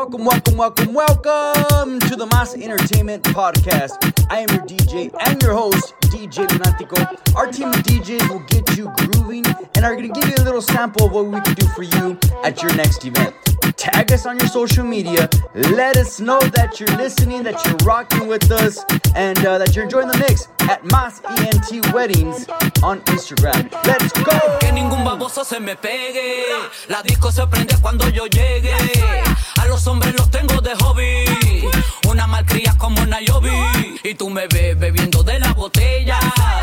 Welcome, welcome, welcome, welcome to the Mass Entertainment Podcast. I am your DJ and your host, DJ Lunatico. Our team of DJs will get you grooving and are going to give you a little sample of what we can do for you at your next event. Tag us on your social media. Let us know that you're listening, that you're rocking with us, and uh, that you're enjoying the mix at Mas ENT Weddings on Instagram. Let's go! Que ningún baboso se me pegue. La disco se prende cuando yo llegue. A los hombres los tengo de hobby. Una malcria como Nayobi. Y tú me ves bebiendo de la botella.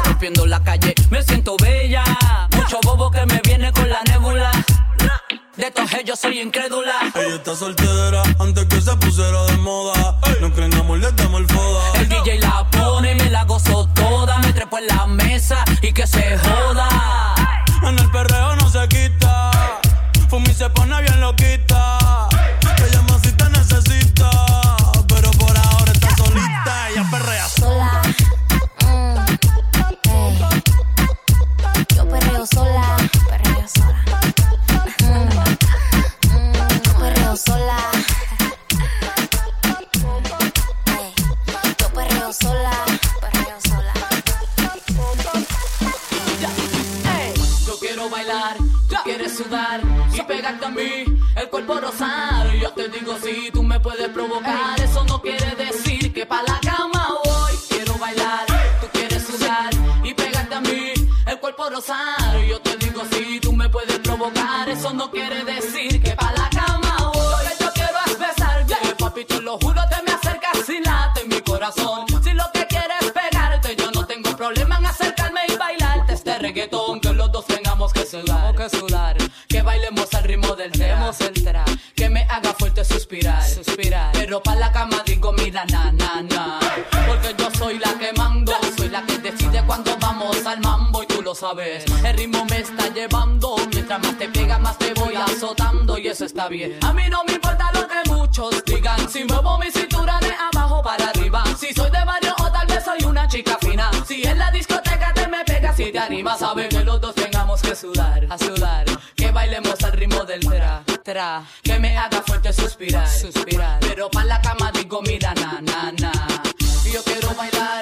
Rompiendo la calle, me siento bella. Mucho bobo que me viene con la nébula. De todos ellos soy incrédula. Ella está soltera antes que se pusiera de moda. No creen amor, le damos el foda. El DJ la pone y me la gozo toda. Me trepo en la mesa y que se joda. En el perreo no se quita. Fumi se pone bien loquita. Y eso está bien, a mí no me importa lo que muchos digan, si muevo mi cintura de abajo para arriba, si soy de barrio o tal vez soy una chica fina, si en la discoteca te me pegas si te animas. Ver que los dos tengamos que sudar, a sudar, que bailemos al ritmo del tra, tra, que me haga fuerte suspirar, suspirar, pero pa' la cama digo mira na na na, yo quiero bailar,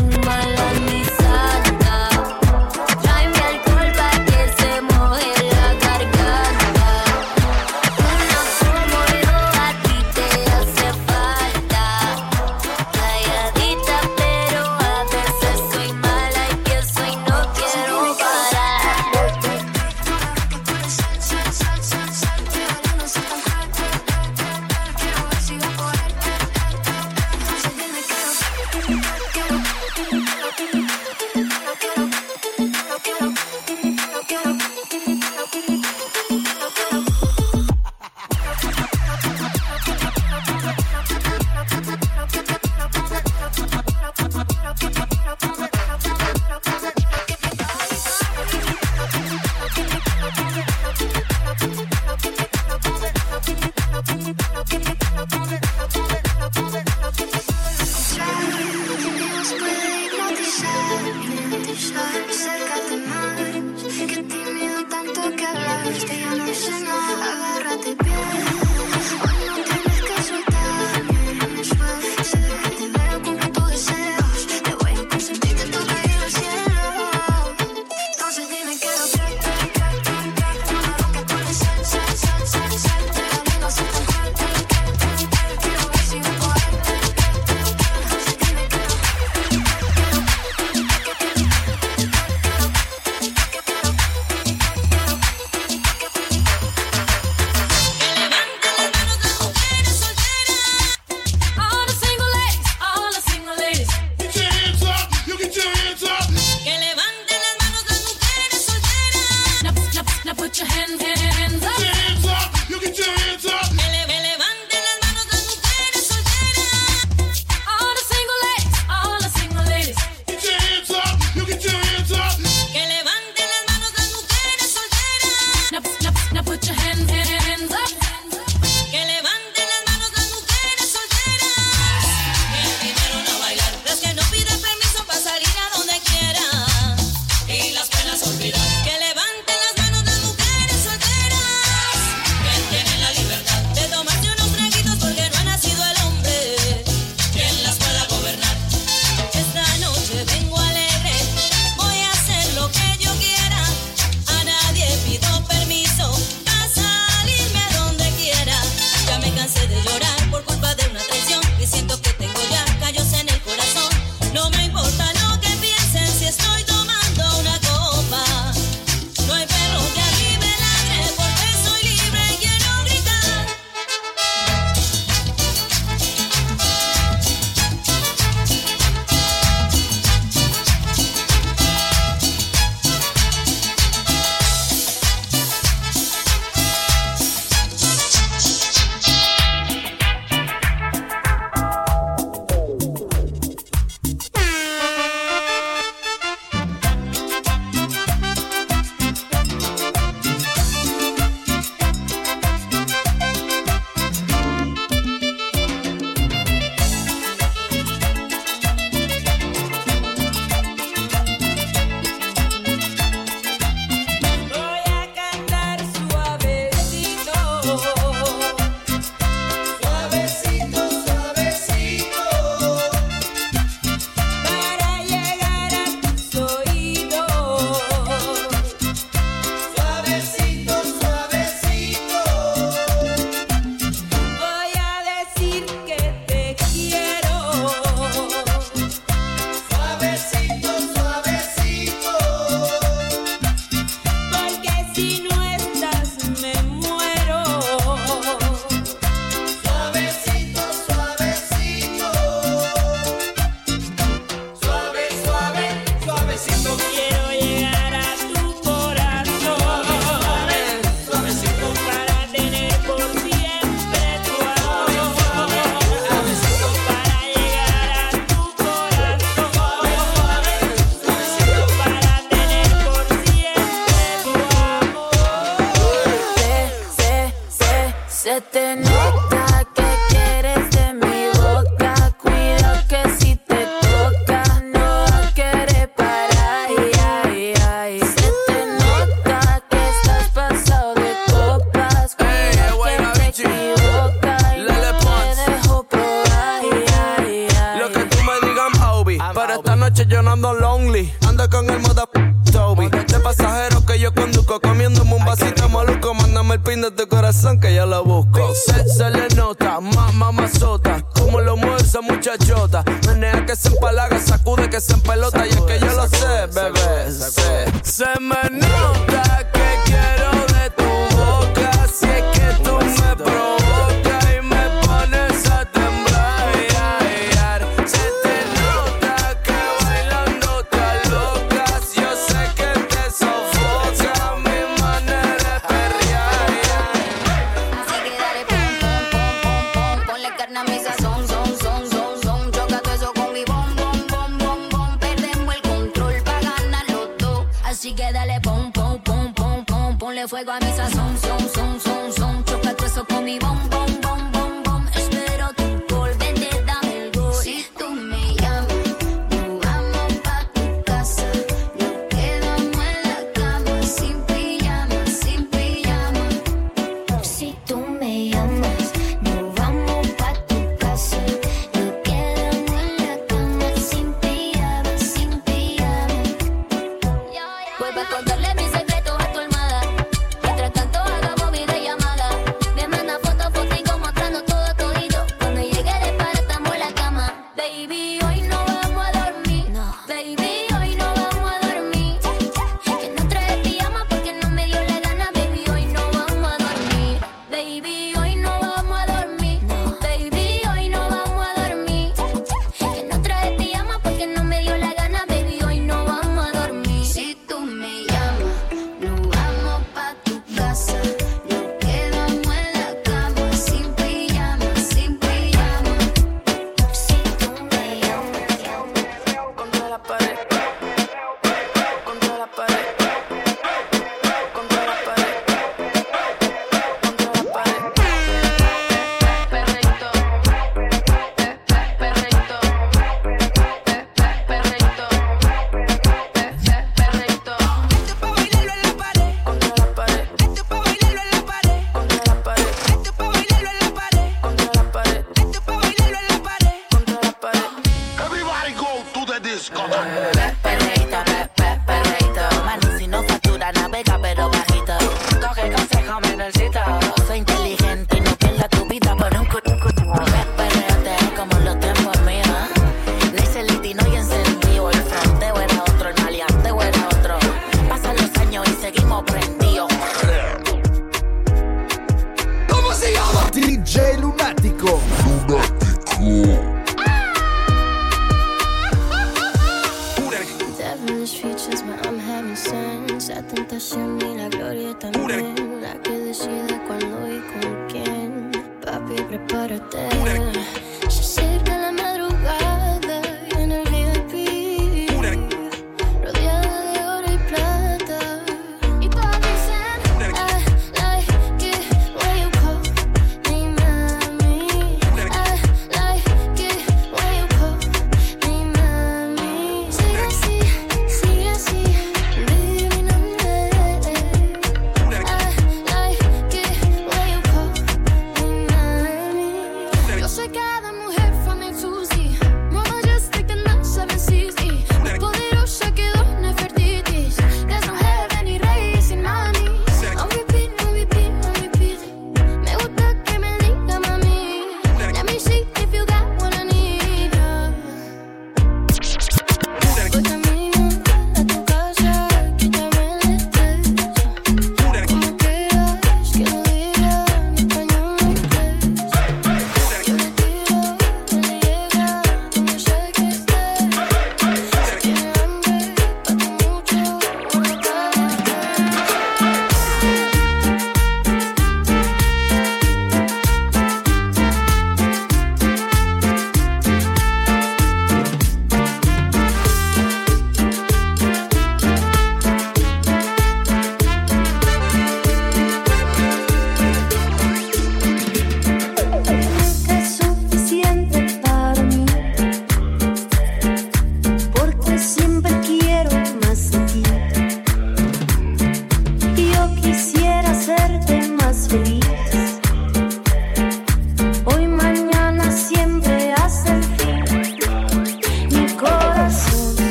yo no ando lonely. Ando con el moda Toby. De pasajero que yo conduzco, comiéndome un vasito maluco. Mándame el pin de tu corazón que yo lo busco. Se, se le nota, más mamazota. Como lo mueve esa muchachota. Menea que se empalaga, sacude que se empelota. y es que yo lo sé, bebé. Se, se me nota.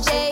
J.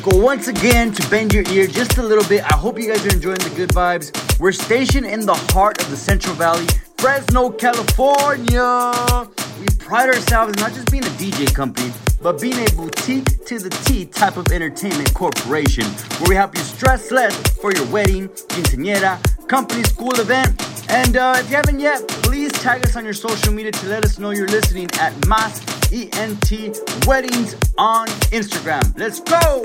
Lunático once again to bend your ear just a little bit. I hope you guys are enjoying the good vibes. We're stationed in the heart of the Central Valley, Fresno, California. We pride ourselves not just being a DJ company, but being a boutique to the T type of entertainment corporation where we help you stress less for your wedding, quinceañera, company, school event. And uh, if you haven't yet, please tag us on your social media to let us know you're listening at Mas ENT Weddings on Instagram. Let's go!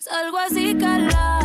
Salgo así, cala,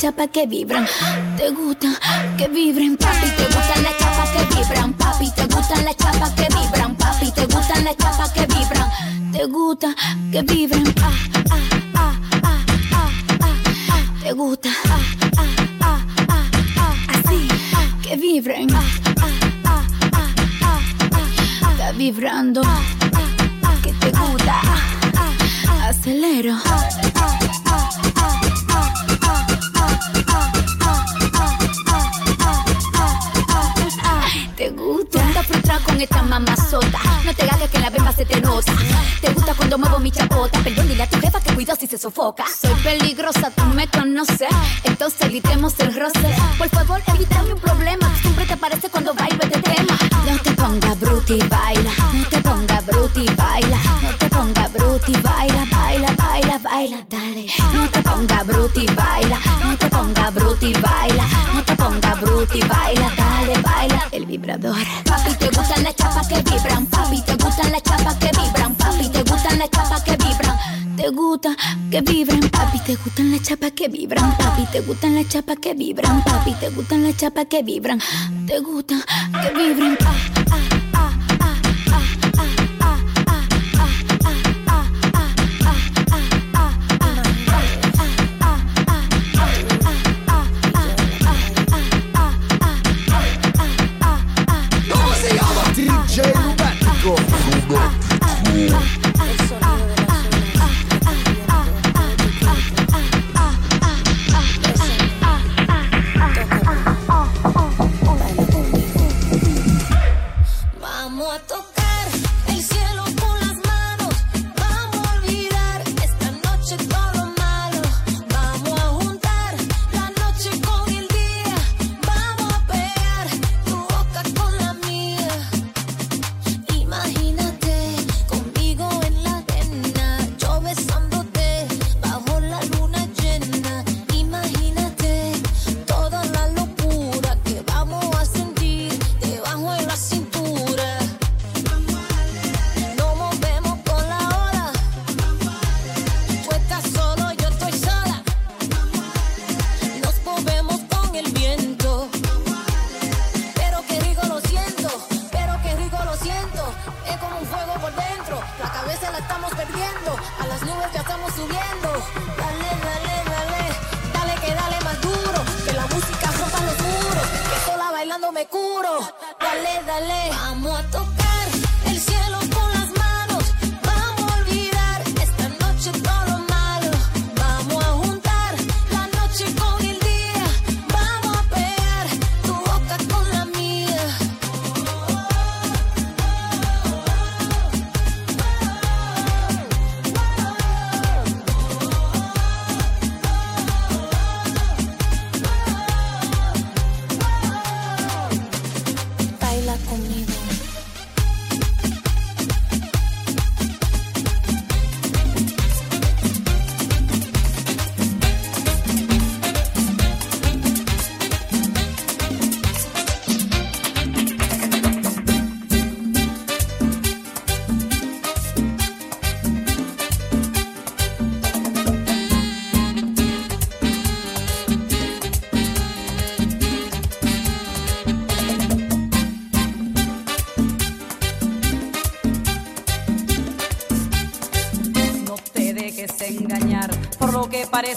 chapas que vibran. Te gustan que vibren. Papi, te gustan las chapas que vibran. Papi, te gustan las chapas que vibran. Papi, te gustan las chapas que vibran. Te gusta que vibren. Ah, ah, ah, ah, ah, ah, ah. Te gusta. Ah, ah, ah, ah, ah. Así que vibren. Ah, ah, ah, ah, ah, ah. Está vibrando. Que te gusta. Acelero. Te gusta. Anda frustrado con esta mamazota. No te hagas que la bemba se te nota. Te gusta cuando muevo mi chapota. Perdón, dile a tu jefa que cuidado si se sofoca. Soy peligrosa, tú me conoces. Entonces evitemos el roce. Por favor, evítame un problema. Siempre te aparece cuando bailo este tema. No te ponga bruti, baila. No te ponga bruti, baila. No te ponga bruti, baila, baila, baila, dale. No te ponga bruti, baila. No te ponga bruti, baila. No te ponga bruti, baila, dale, baila. El vibrador. Papi, te gustan las chapas que vibran. Papi, te gustan las chapas que vibran. Papi, te gustan las chapas que vibran. Te gusta que vibren. Papi, te gustan las chapas que vibran. Papi, te gustan las chapas que vibran. Papi, te gustan las chapas que vibran. Te gusta que vibren. Ah, ah, ah,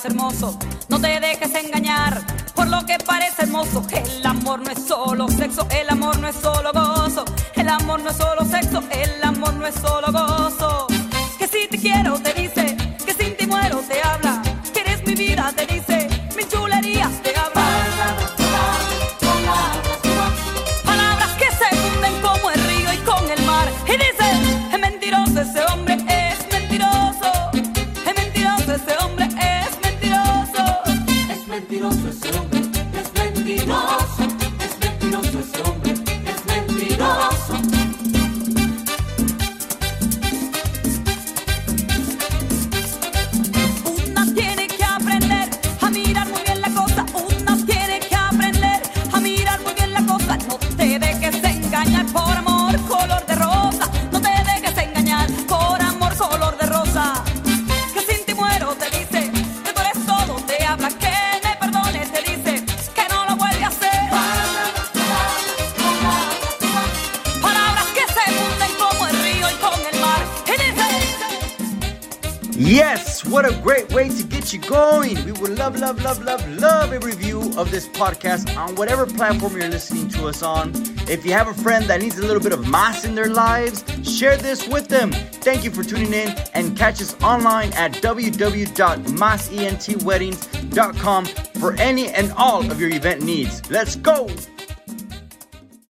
hermoso. No te dejes engañar por lo que parece hermoso. El amor no es solo sexo, el amor no es solo gozo. El amor no es solo sexo, el amor no es solo this podcast on whatever platform you're listening to us on. If you have a friend that needs a little bit of mass in their lives, share this with them. Thank you for tuning in and catch us online at www.massentweddings.com for any and all of your event needs. Let's go!